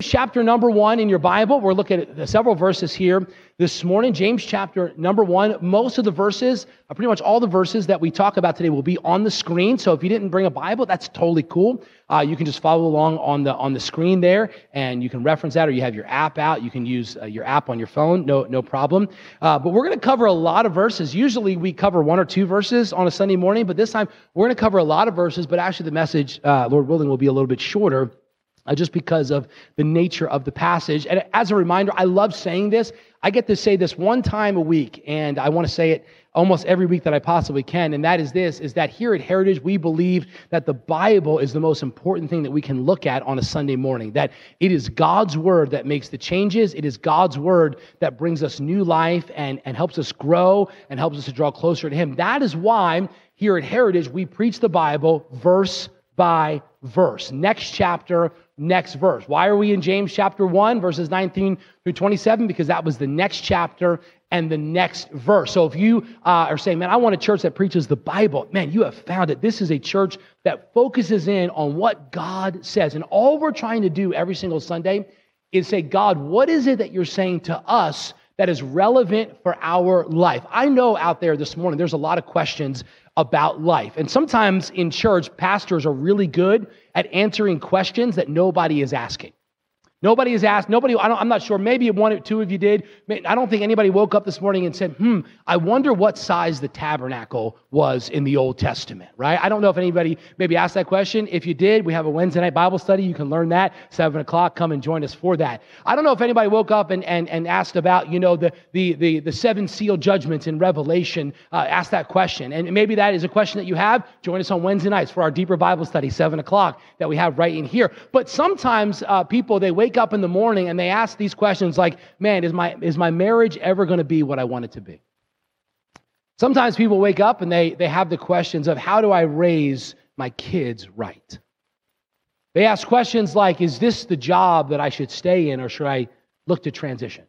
chapter number one in your Bible. We're looking at several verses here this morning. James chapter number one. Most of the verses, uh, pretty much all the verses that we talk about today will be on the screen. So if you didn't bring a Bible, that's totally cool. Uh, you can just follow along on the on the screen there, and you can reference that, or you have your app out. You can use uh, your app on your phone. No no problem. Uh, but we're going to cover a lot of verses. Usually we cover one or two verses on a Sunday morning, but this time we're going to cover a lot of verses. But actually, the message, uh, Lord willing, will be a little bit shorter uh, just because of the nature of the passage. And as a reminder, I love saying this. I get to say this one time a week, and I want to say it almost every week that I possibly can. And that is this is that here at Heritage, we believe that the Bible is the most important thing that we can look at on a Sunday morning. That it is God's word that makes the changes, it is God's word that brings us new life and, and helps us grow and helps us to draw closer to Him. That is why here at Heritage, we preach the Bible verse by verse. Next chapter, next verse. Why are we in James chapter 1, verses 19 through 27? Because that was the next chapter and the next verse. So if you uh, are saying, man, I want a church that preaches the Bible, man, you have found it. This is a church that focuses in on what God says. And all we're trying to do every single Sunday is say, God, what is it that you're saying to us that is relevant for our life. I know out there this morning, there's a lot of questions about life. And sometimes in church, pastors are really good at answering questions that nobody is asking. Nobody has asked, nobody, I am not sure, maybe one or two of you did. I don't think anybody woke up this morning and said, hmm, I wonder what size the tabernacle was in the Old Testament, right? I don't know if anybody maybe asked that question. If you did, we have a Wednesday night Bible study. You can learn that, 7 o'clock. Come and join us for that. I don't know if anybody woke up and, and, and asked about, you know, the, the, the, the seven seal judgments in Revelation, uh, asked that question. And maybe that is a question that you have. Join us on Wednesday nights for our deeper Bible study, 7 o'clock, that we have right in here. But sometimes uh, people, they wake wake up in the morning and they ask these questions like, man, is my, is my marriage ever going to be what I want it to be? Sometimes people wake up and they, they have the questions of, how do I raise my kids right? They ask questions like, is this the job that I should stay in or should I look to transition?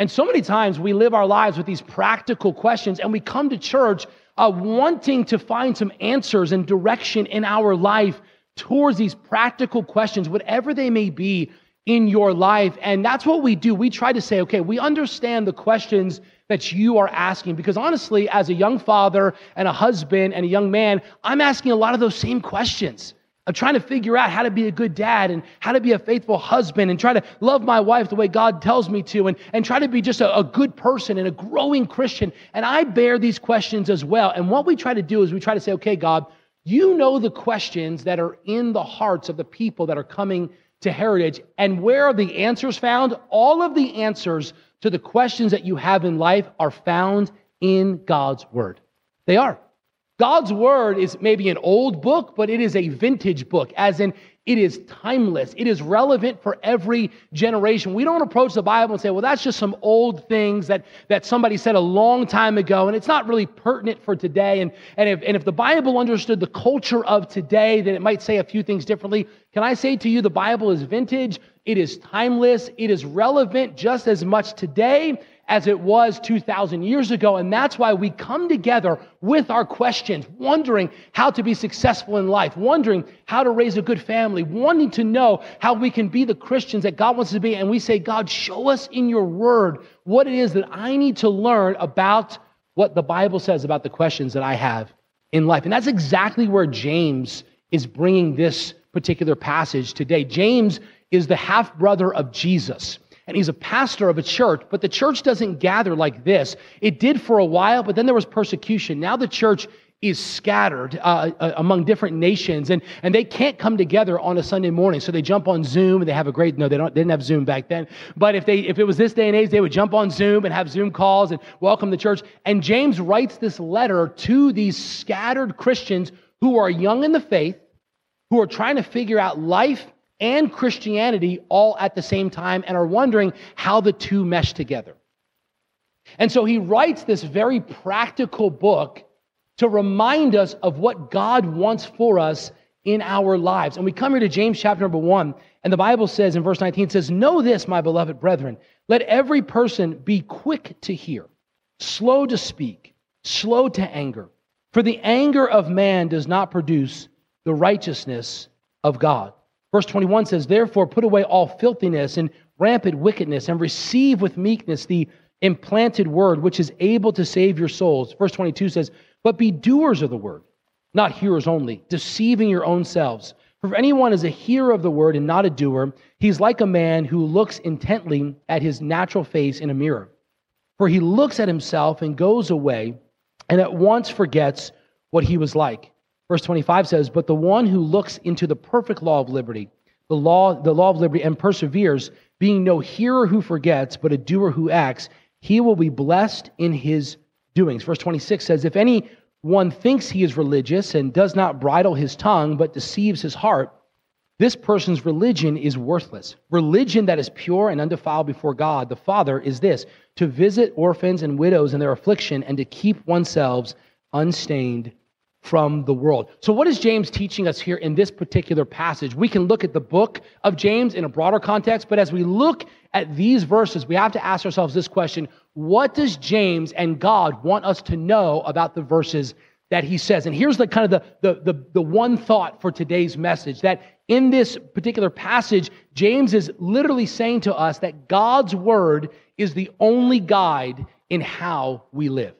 And so many times we live our lives with these practical questions and we come to church uh, wanting to find some answers and direction in our life towards these practical questions, whatever they may be in your life. And that's what we do. We try to say, okay, we understand the questions that you are asking. Because honestly, as a young father and a husband and a young man, I'm asking a lot of those same questions. I'm trying to figure out how to be a good dad and how to be a faithful husband and try to love my wife the way God tells me to and, and try to be just a, a good person and a growing Christian. And I bear these questions as well. And what we try to do is we try to say, okay, God, you know the questions that are in the hearts of the people that are coming to Heritage. And where are the answers found? All of the answers to the questions that you have in life are found in God's Word. They are. God's Word is maybe an old book, but it is a vintage book, as in it is timeless. It is relevant for every generation. We don't approach the Bible and say, well, that's just some old things that, that somebody said a long time ago, and it's not really pertinent for today. And, and, if, and if the Bible understood the culture of today, then it might say a few things differently. Can I say to you, the Bible is vintage, it is timeless, it is relevant just as much today as it was 2,000 years ago. And that's why we come together with our questions, wondering how to be successful in life, wondering how to raise a good family, wanting to know how we can be the Christians that God wants us to be. And we say, God, show us in your word what it is that I need to learn about what the Bible says about the questions that I have in life. And that's exactly where James is bringing this particular passage today. James is the half brother of Jesus and he's a pastor of a church, but the church doesn't gather like this. It did for a while, but then there was persecution. Now the church is scattered uh, uh, among different nations and, and they can't come together on a sunday morning so they jump on zoom and they have a great no they, don't, they didn't have zoom back then but if they if it was this day and age they would jump on zoom and have zoom calls and welcome the church and james writes this letter to these scattered christians who are young in the faith who are trying to figure out life and Christianity all at the same time and are wondering how the two mesh together. And so he writes this very practical book to remind us of what God wants for us in our lives. And we come here to James chapter number one, and the Bible says in verse 19, it says, Know this, my beloved brethren, let every person be quick to hear, slow to speak, slow to anger. For the anger of man does not produce the righteousness of God. Verse 21 says, Therefore, put away all filthiness and rampant wickedness, and receive with meekness the implanted word, which is able to save your souls. Verse 22 says, But be doers of the word, not hearers only, deceiving your own selves. For if anyone is a hearer of the word and not a doer, he's like a man who looks intently at his natural face in a mirror. For he looks at himself and goes away and at once forgets what he was like. Verse 25 says, But the one who looks into the perfect law of liberty, the law, the law of liberty, and perseveres, being no hearer who forgets, but a doer who acts, he will be blessed in his doings. Verse 26 says, If anyone thinks he is religious and does not bridle his tongue, but deceives his heart, this person's religion is worthless. Religion that is pure and undefiled before God, the Father, is this to visit orphans and widows in their affliction and to keep oneself unstained from the world. So, what is James teaching us here in this particular passage? We can look at the book of James in a broader context, but as we look at these verses, we have to ask ourselves this question What does James and God want us to know about the verses that he says? And here's the kind of the, the, the, the one thought for today's message that in this particular passage, James is literally saying to us that God's word is the only guide in how we live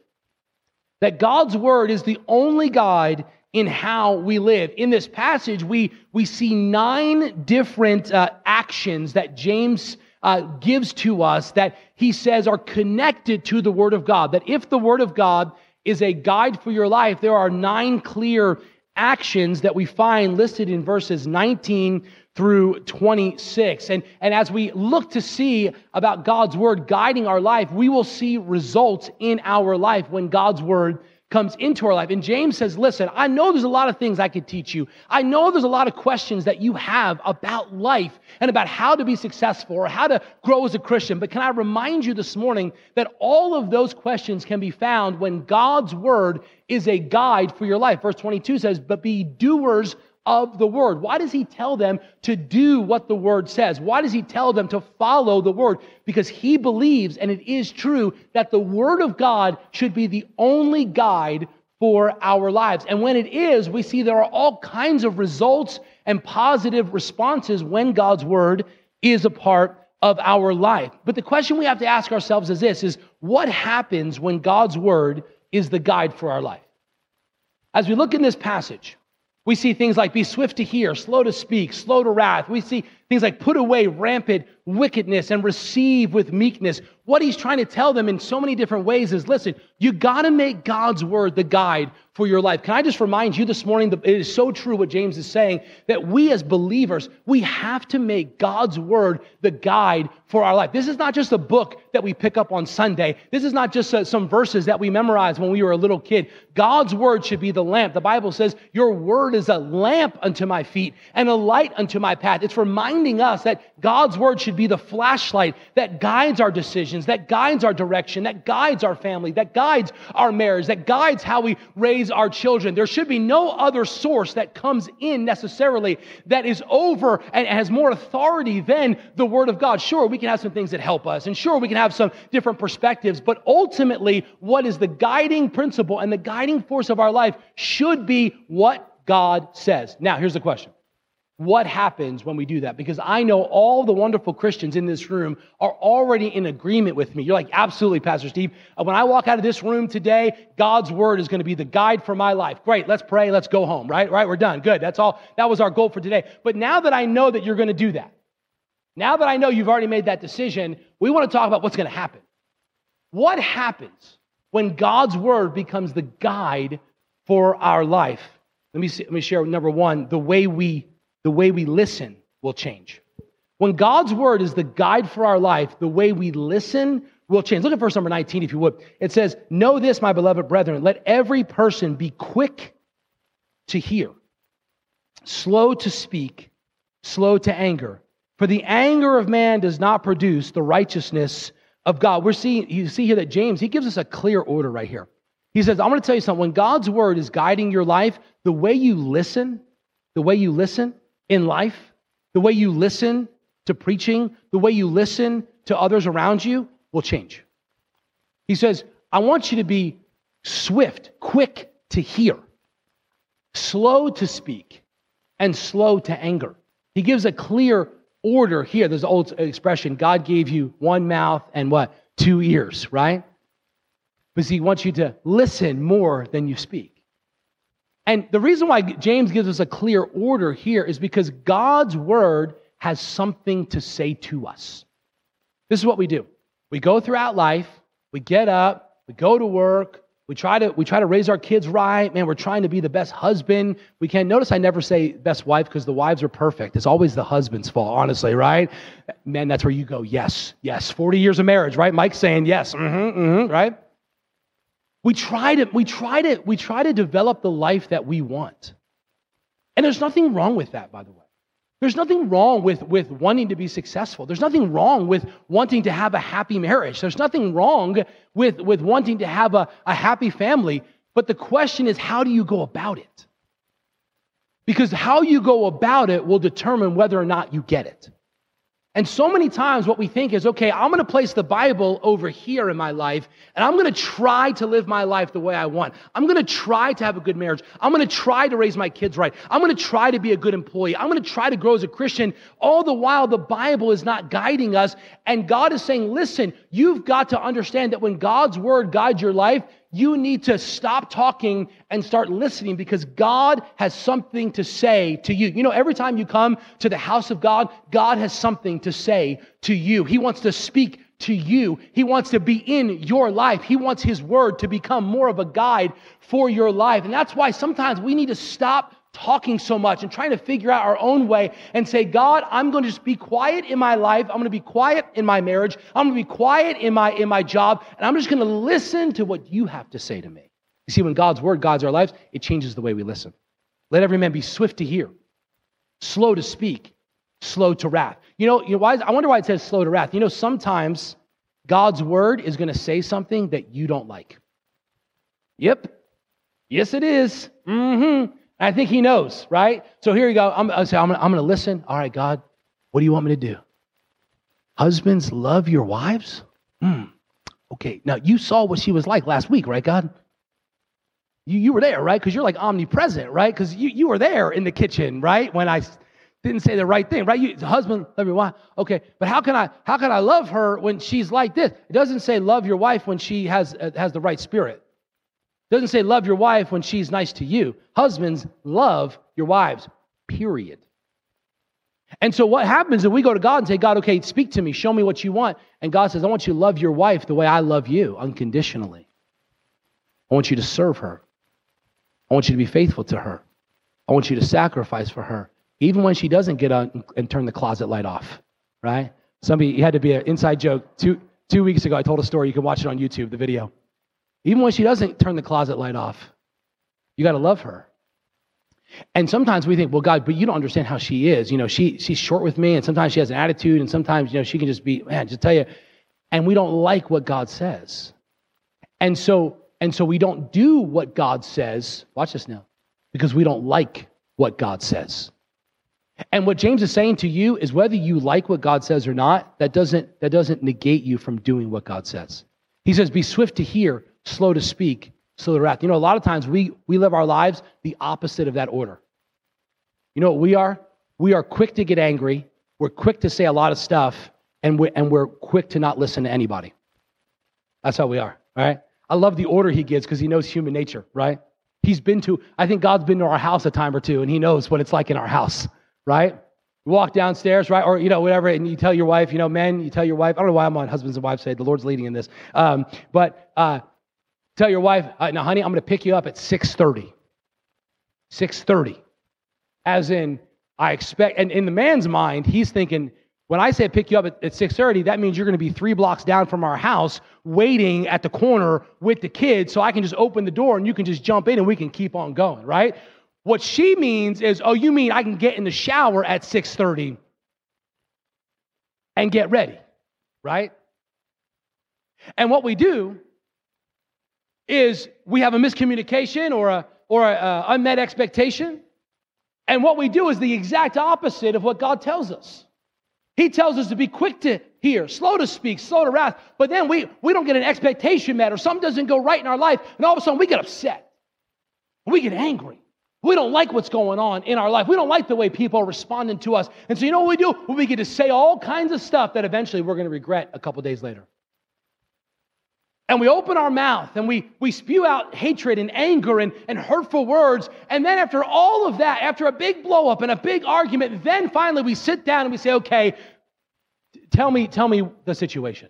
that God's word is the only guide in how we live. In this passage, we, we see nine different uh, actions that James uh, gives to us that he says are connected to the word of God. That if the word of God is a guide for your life, there are nine clear actions that we find listed in verses 19 through 26. And, and as we look to see about God's word guiding our life, we will see results in our life when God's word comes into our life. And James says, Listen, I know there's a lot of things I could teach you. I know there's a lot of questions that you have about life and about how to be successful or how to grow as a Christian. But can I remind you this morning that all of those questions can be found when God's word is a guide for your life? Verse 22 says, But be doers of the word. Why does he tell them to do what the word says? Why does he tell them to follow the word? Because he believes, and it is true, that the word of God should be the only guide for our lives. And when it is, we see there are all kinds of results and positive responses when God's word is a part of our life. But the question we have to ask ourselves is this is what happens when God's word is the guide for our life? As we look in this passage, we see things like be swift to hear, slow to speak, slow to wrath. We see things like put away rampant wickedness and receive with meekness. What he's trying to tell them in so many different ways is listen, you got to make God's word the guide for your life. Can I just remind you this morning that it is so true what James is saying that we as believers, we have to make God's word the guide for our life. This is not just a book that we pick up on Sunday. This is not just uh, some verses that we memorized when we were a little kid. God's word should be the lamp. The Bible says, Your word is a lamp unto my feet and a light unto my path. It's reminding us that God's word should be the flashlight that guides our decisions, that guides our direction, that guides our family, that guides our marriage, that guides how we raise our children. There should be no other source that comes in necessarily that is over and has more authority than the Word of God. Sure, we can have some things that help us, and sure, we can have some different perspectives, but ultimately, what is the guiding principle and the guiding force of our life should be what God says. Now, here's the question what happens when we do that because I know all the wonderful Christians in this room are already in agreement with me. You're like, absolutely, Pastor Steve. Uh, when I walk out of this room today, God's word is going to be the guide for my life. Great, let's pray, let's go home, right? Right, we're done. Good. That's all. That was our goal for today. But now that I know that you're going to do that, now that I know you've already made that decision, we want to talk about what's going to happen. What happens when God's word becomes the guide for our life? Let me, see, let me share number one the way we the way we listen will change. When God's word is the guide for our life, the way we listen will change. Look at verse number 19, if you would. It says, Know this, my beloved brethren, let every person be quick to hear, slow to speak, slow to anger. For the anger of man does not produce the righteousness of God. We're seeing, you see here that James, he gives us a clear order right here. He says, I'm going to tell you something. When God's word is guiding your life, the way you listen, the way you listen in life, the way you listen to preaching, the way you listen to others around you will change. He says, I want you to be swift, quick to hear, slow to speak, and slow to anger. He gives a clear order here. There's an old expression God gave you one mouth and what? Two ears, right? Because he wants you to listen more than you speak. And the reason why James gives us a clear order here is because God's word has something to say to us. This is what we do. We go throughout life, we get up, we go to work, we try to we try to raise our kids right. Man, we're trying to be the best husband we can. Notice I never say best wife because the wives are perfect. It's always the husband's fault, honestly, right? Man, that's where you go. Yes, yes. 40 years of marriage, right? Mike's saying yes, mm-hmm, mm-hmm, right? We try to we try to we try to develop the life that we want. And there's nothing wrong with that, by the way. There's nothing wrong with, with wanting to be successful. There's nothing wrong with wanting to have a happy marriage. There's nothing wrong with, with wanting to have a, a happy family. But the question is, how do you go about it? Because how you go about it will determine whether or not you get it. And so many times, what we think is, okay, I'm going to place the Bible over here in my life, and I'm going to try to live my life the way I want. I'm going to try to have a good marriage. I'm going to try to raise my kids right. I'm going to try to be a good employee. I'm going to try to grow as a Christian. All the while, the Bible is not guiding us. And God is saying, listen, you've got to understand that when God's word guides your life, you need to stop talking and start listening because God has something to say to you. You know, every time you come to the house of God, God has something to say to you. He wants to speak to you. He wants to be in your life. He wants His word to become more of a guide for your life. And that's why sometimes we need to stop talking so much and trying to figure out our own way and say, God, I'm going to just be quiet in my life. I'm going to be quiet in my marriage. I'm going to be quiet in my, in my job. And I'm just going to listen to what you have to say to me. You see, when God's word guides our lives, it changes the way we listen. Let every man be swift to hear, slow to speak, slow to wrath. You know, you know why, I wonder why it says slow to wrath. You know, sometimes God's word is going to say something that you don't like. Yep. Yes, it is. Mm-hmm. I think he knows, right? So here you go. I'm, I say, I'm going to listen. All right, God, what do you want me to do? Husbands, love your wives? Hmm. Okay, now you saw what she was like last week, right, God? You, you were there, right? Because you're like omnipresent, right? Because you, you were there in the kitchen, right? When I didn't say the right thing, right? You, husband, love your wife. Okay, but how can I how can I love her when she's like this? It doesn't say love your wife when she has uh, has the right spirit doesn't say love your wife when she's nice to you. Husbands, love your wives, period. And so what happens if we go to God and say, God, okay, speak to me, show me what you want. And God says, I want you to love your wife the way I love you, unconditionally. I want you to serve her. I want you to be faithful to her. I want you to sacrifice for her, even when she doesn't get on and turn the closet light off, right? Somebody had to be an inside joke. Two, two weeks ago, I told a story. You can watch it on YouTube, the video. Even when she doesn't turn the closet light off, you got to love her. And sometimes we think, well, God, but you don't understand how she is. You know, she, she's short with me, and sometimes she has an attitude, and sometimes, you know, she can just be, man, just tell you. And we don't like what God says. And so, and so we don't do what God says. Watch this now. Because we don't like what God says. And what James is saying to you is whether you like what God says or not, that doesn't, that doesn't negate you from doing what God says. He says, be swift to hear, slow to speak, slow to wrath. You know, a lot of times we, we live our lives the opposite of that order. You know what we are? We are quick to get angry, we're quick to say a lot of stuff, and we're, and we're quick to not listen to anybody. That's how we are, right? I love the order he gives because he knows human nature, right? He's been to, I think God's been to our house a time or two, and he knows what it's like in our house, right? You walk downstairs, right? Or, you know, whatever, and you tell your wife, you know, men, you tell your wife, I don't know why I'm on husbands and wives say, the Lord's leading in this. Um, but uh, Tell your wife, uh, now, honey, I'm going to pick you up at 6:30. 6:30, as in I expect. And in the man's mind, he's thinking, when I say pick you up at, at 6:30, that means you're going to be three blocks down from our house, waiting at the corner with the kids, so I can just open the door and you can just jump in and we can keep on going, right? What she means is, oh, you mean I can get in the shower at 6:30 and get ready, right? And what we do is we have a miscommunication or a or a, uh, unmet expectation. And what we do is the exact opposite of what God tells us. He tells us to be quick to hear, slow to speak, slow to wrath. But then we, we don't get an expectation met or something doesn't go right in our life. And all of a sudden we get upset. We get angry. We don't like what's going on in our life. We don't like the way people are responding to us. And so, you know what we do? We get to say all kinds of stuff that eventually we're going to regret a couple days later. And we open our mouth and we, we spew out hatred and anger and, and hurtful words. And then, after all of that, after a big blow up and a big argument, then finally we sit down and we say, okay, tell me, tell me the situation.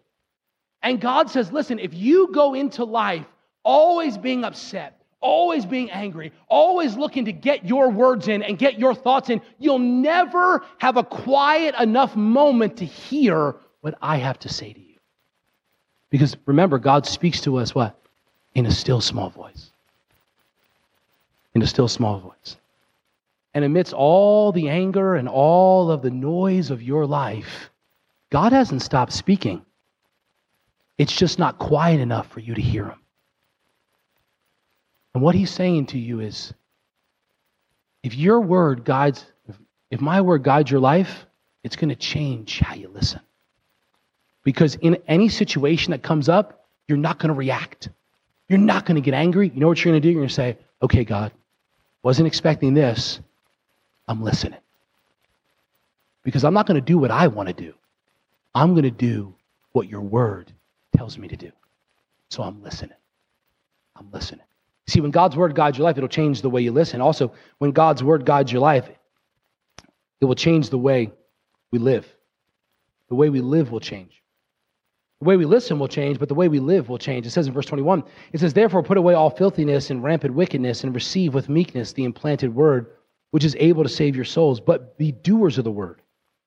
And God says, listen, if you go into life always being upset, always being angry, always looking to get your words in and get your thoughts in, you'll never have a quiet enough moment to hear what I have to say to you. Because remember, God speaks to us what? In a still small voice. In a still small voice. And amidst all the anger and all of the noise of your life, God hasn't stopped speaking. It's just not quiet enough for you to hear him. And what he's saying to you is if your word guides, if my word guides your life, it's going to change how you listen. Because in any situation that comes up, you're not going to react. You're not going to get angry. You know what you're going to do? You're going to say, okay, God, wasn't expecting this. I'm listening. Because I'm not going to do what I want to do. I'm going to do what your word tells me to do. So I'm listening. I'm listening. See, when God's word guides your life, it'll change the way you listen. Also, when God's word guides your life, it will change the way we live. The way we live will change. The way we listen will change, but the way we live will change. It says in verse 21, it says, Therefore, put away all filthiness and rampant wickedness, and receive with meekness the implanted word, which is able to save your souls. But be doers of the word,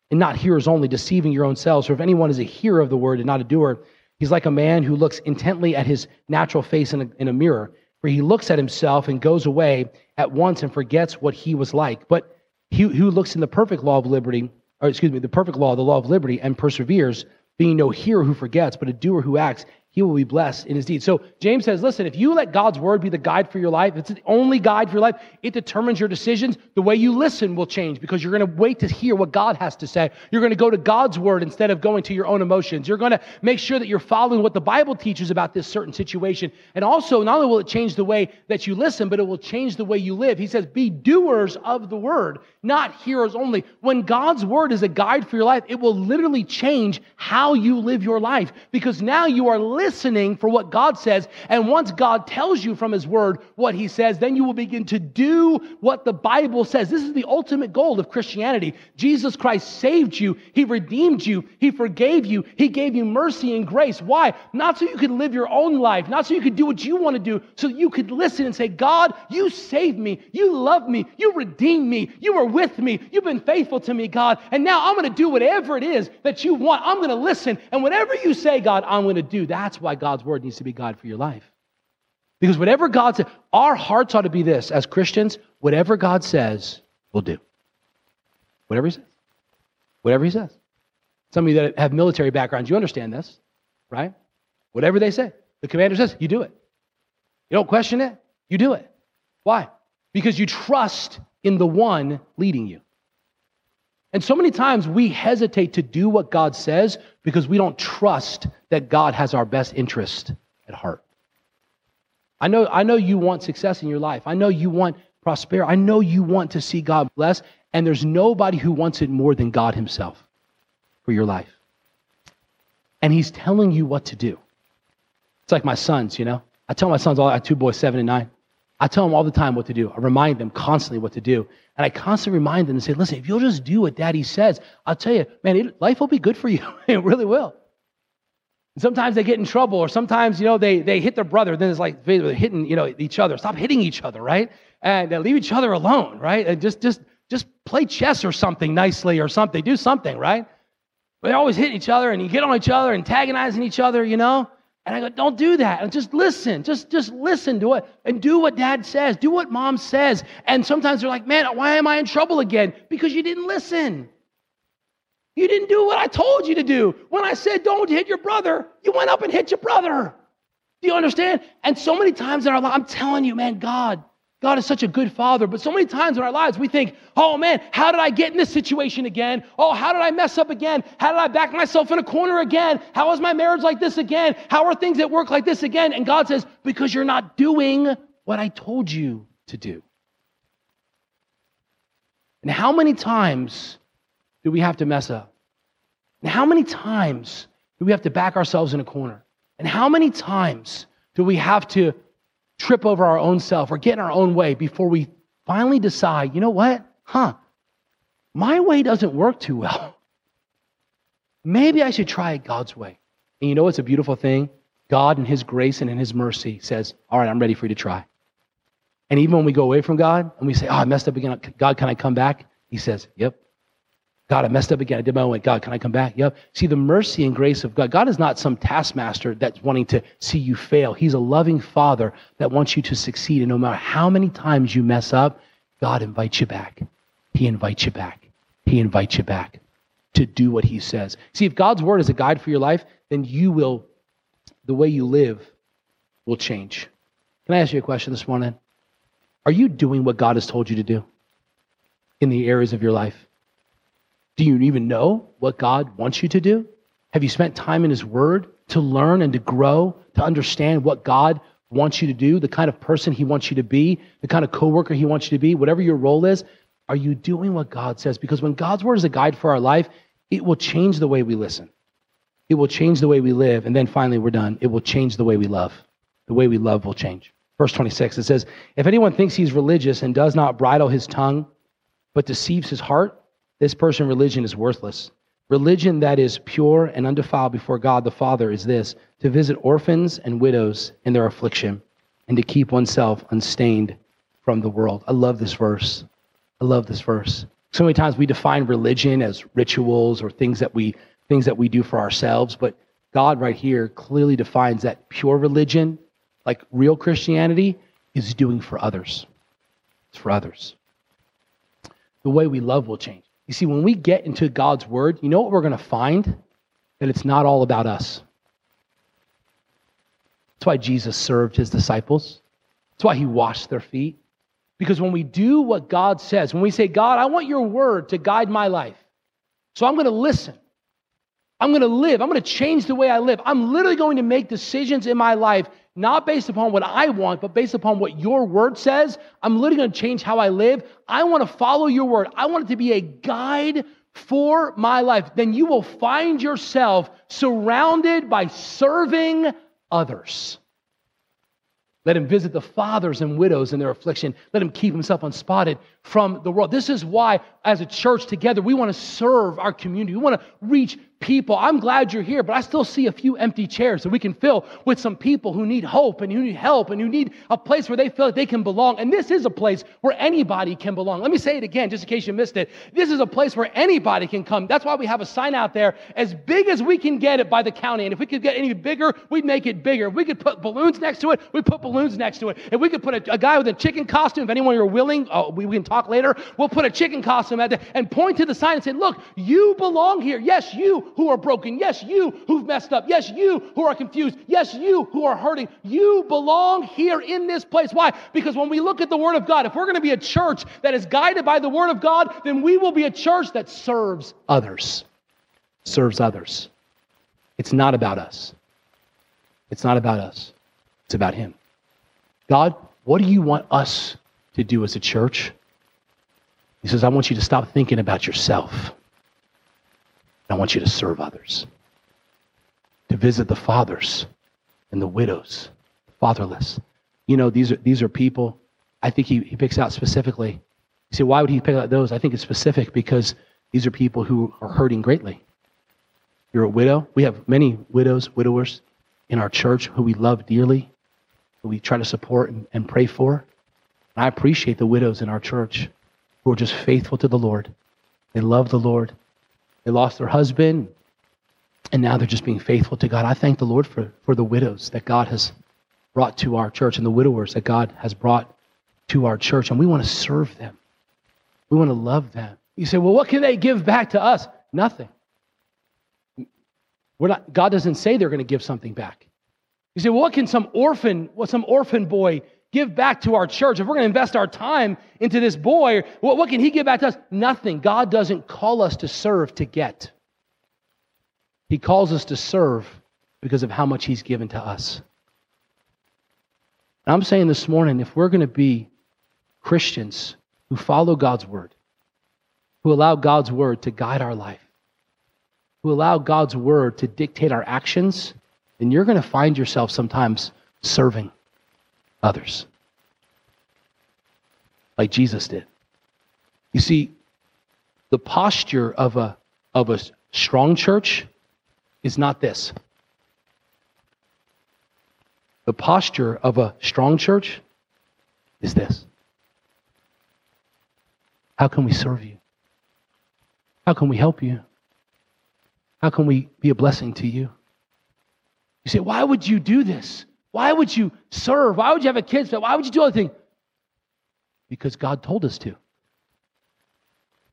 and not hearers only, deceiving your own selves. For if anyone is a hearer of the word and not a doer, he's like a man who looks intently at his natural face in a, in a mirror where he looks at himself and goes away at once and forgets what he was like. But he who looks in the perfect law of liberty, or excuse me, the perfect law, the law of liberty, and perseveres, being no hearer who forgets, but a doer who acts, he will be blessed in his deeds. So James says, listen, if you let God's word be the guide for your life, it's the only guide for your life, it determines your decisions. The way you listen will change because you're going to wait to hear what God has to say. You're going to go to God's word instead of going to your own emotions. You're going to make sure that you're following what the Bible teaches about this certain situation. And also, not only will it change the way that you listen, but it will change the way you live. He says, be doers of the word, not hearers only. When God's word is a guide for your life, it will literally change how you live your life because now you are living listening for what God says. And once God tells you from His Word what He says, then you will begin to do what the Bible says. This is the ultimate goal of Christianity. Jesus Christ saved you, He redeemed you, He forgave you, He gave you mercy and grace. Why? Not so you could live your own life, not so you could do what you want to do, so you could listen and say, God, you saved me, you love me, you redeemed me, you were with me, you've been faithful to me, God, and now I'm going to do whatever it is that you want. I'm going to listen, and whatever you say, God, I'm going to do. That's that's why God's word needs to be God for your life. Because whatever God says, our hearts ought to be this as Christians, whatever God says, we'll do. Whatever He says. Whatever He says. Some of you that have military backgrounds, you understand this, right? Whatever they say, the commander says, you do it. You don't question it, you do it. Why? Because you trust in the one leading you. And so many times we hesitate to do what God says because we don't trust that God has our best interest at heart. I know, I know you want success in your life. I know you want prosperity. I know you want to see God bless, and there's nobody who wants it more than God Himself for your life. And He's telling you what to do. It's like my sons, you know. I tell my sons all I have two boys, seven and nine. I tell them all the time what to do. I remind them constantly what to do. And I constantly remind them and say, listen, if you'll just do what daddy says, I'll tell you, man, it, life will be good for you. it really will. And sometimes they get in trouble, or sometimes, you know, they, they hit their brother. Then it's like they're hitting, you know, each other. Stop hitting each other, right? And leave each other alone, right? And just, just, just play chess or something nicely or something. Do something, right? But they always hit each other and you get on each other, antagonizing each other, you know? And I go, don't do that. And just listen. Just, just listen to it and do what dad says. Do what mom says. And sometimes they're like, man, why am I in trouble again? Because you didn't listen. You didn't do what I told you to do. When I said don't hit your brother, you went up and hit your brother. Do you understand? And so many times in our life, I'm telling you, man, God, God is such a good father, but so many times in our lives we think, oh man, how did I get in this situation again? Oh, how did I mess up again? How did I back myself in a corner again? How is my marriage like this again? How are things at work like this again? And God says, because you're not doing what I told you to do. And how many times do we have to mess up? And how many times do we have to back ourselves in a corner? And how many times do we have to trip over our own self or get in our own way before we finally decide, you know what? Huh, my way doesn't work too well. Maybe I should try God's way. And you know what's a beautiful thing? God, in His grace and in His mercy, says, All right, I'm ready for you to try. And even when we go away from God and we say, Oh, I messed up again. God, can I come back? He says, Yep. God, I messed up again. I did my own way. God, can I come back? Yep. See, the mercy and grace of God. God is not some taskmaster that's wanting to see you fail. He's a loving father that wants you to succeed. And no matter how many times you mess up, God invites you back. He invites you back. He invites you back to do what he says. See, if God's word is a guide for your life, then you will, the way you live will change. Can I ask you a question this morning? Are you doing what God has told you to do in the areas of your life? Do you even know what God wants you to do? Have you spent time in His Word to learn and to grow, to understand what God wants you to do, the kind of person He wants you to be, the kind of coworker He wants you to be, whatever your role is? Are you doing what God says? Because when God's Word is a guide for our life, it will change the way we listen. It will change the way we live. And then finally, we're done. It will change the way we love. The way we love will change. Verse 26, it says, If anyone thinks he's religious and does not bridle his tongue, but deceives his heart, this person religion is worthless. Religion that is pure and undefiled before God the Father is this to visit orphans and widows in their affliction and to keep oneself unstained from the world. I love this verse. I love this verse. So many times we define religion as rituals or things that we things that we do for ourselves, but God right here clearly defines that pure religion, like real Christianity, is doing for others. It's for others. The way we love will change. You see, when we get into God's word, you know what we're going to find? That it's not all about us. That's why Jesus served his disciples. That's why he washed their feet. Because when we do what God says, when we say, God, I want your word to guide my life, so I'm going to listen. I'm going to live. I'm going to change the way I live. I'm literally going to make decisions in my life not based upon what I want, but based upon what your word says. I'm literally going to change how I live. I want to follow your word. I want it to be a guide for my life. Then you will find yourself surrounded by serving others. Let him visit the fathers and widows in their affliction. Let him keep himself unspotted from the world. This is why, as a church together, we want to serve our community. We want to reach people. I'm glad you're here, but I still see a few empty chairs that we can fill with some people who need hope and who need help and who need a place where they feel like they can belong. And this is a place where anybody can belong. Let me say it again, just in case you missed it. This is a place where anybody can come. That's why we have a sign out there as big as we can get it by the county. And if we could get any bigger, we'd make it bigger. If we could put balloons next to it, we put balloons next to it. If we could put a, a guy with a chicken costume, if anyone you're willing, oh, we, we can talk later, we'll put a chicken costume at the, and point to the sign and say, look, you belong here. Yes, you who are broken. Yes, you who've messed up. Yes, you who are confused. Yes, you who are hurting. You belong here in this place. Why? Because when we look at the Word of God, if we're going to be a church that is guided by the Word of God, then we will be a church that serves others. Serves others. It's not about us. It's not about us. It's about Him. God, what do you want us to do as a church? He says, I want you to stop thinking about yourself. I want you to serve others, to visit the fathers and the widows, fatherless. You know, these are, these are people, I think he, he picks out specifically. You say, why would he pick out those? I think it's specific because these are people who are hurting greatly. You're a widow. We have many widows, widowers in our church who we love dearly, who we try to support and, and pray for. And I appreciate the widows in our church who are just faithful to the Lord. They love the Lord. They lost their husband, and now they're just being faithful to God. I thank the Lord for, for the widows that God has brought to our church and the widowers that God has brought to our church, and we want to serve them. We want to love them. You say, well, what can they give back to us? Nothing. We're not, God doesn't say they're going to give something back. You say, well, what can some orphan, what some orphan boy give back to our church, if we're going to invest our time into this boy, what, what can he give back to us? Nothing. God doesn't call us to serve to get, He calls us to serve because of how much He's given to us. And I'm saying this morning if we're going to be Christians who follow God's word, who allow God's word to guide our life, who allow God's word to dictate our actions, then you're going to find yourself sometimes serving others like Jesus did. You see, the posture of a, of a strong church is not this. The posture of a strong church is this How can we serve you? How can we help you? How can we be a blessing to you? You say, why would you do this? Why would you serve? Why would you have a kids? Why would you do anything? Because God told us to.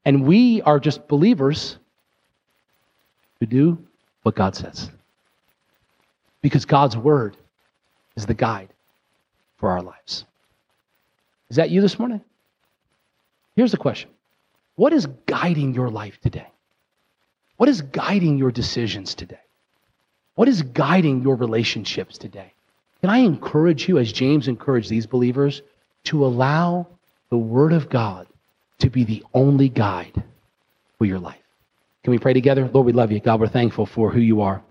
And we are just believers who do what God says. Because God's word is the guide for our lives. Is that you this morning? Here's the question What is guiding your life today? What is guiding your decisions today? What is guiding your relationships today? Can I encourage you, as James encouraged these believers, to allow the Word of God to be the only guide for your life? Can we pray together? Lord, we love you. God, we're thankful for who you are.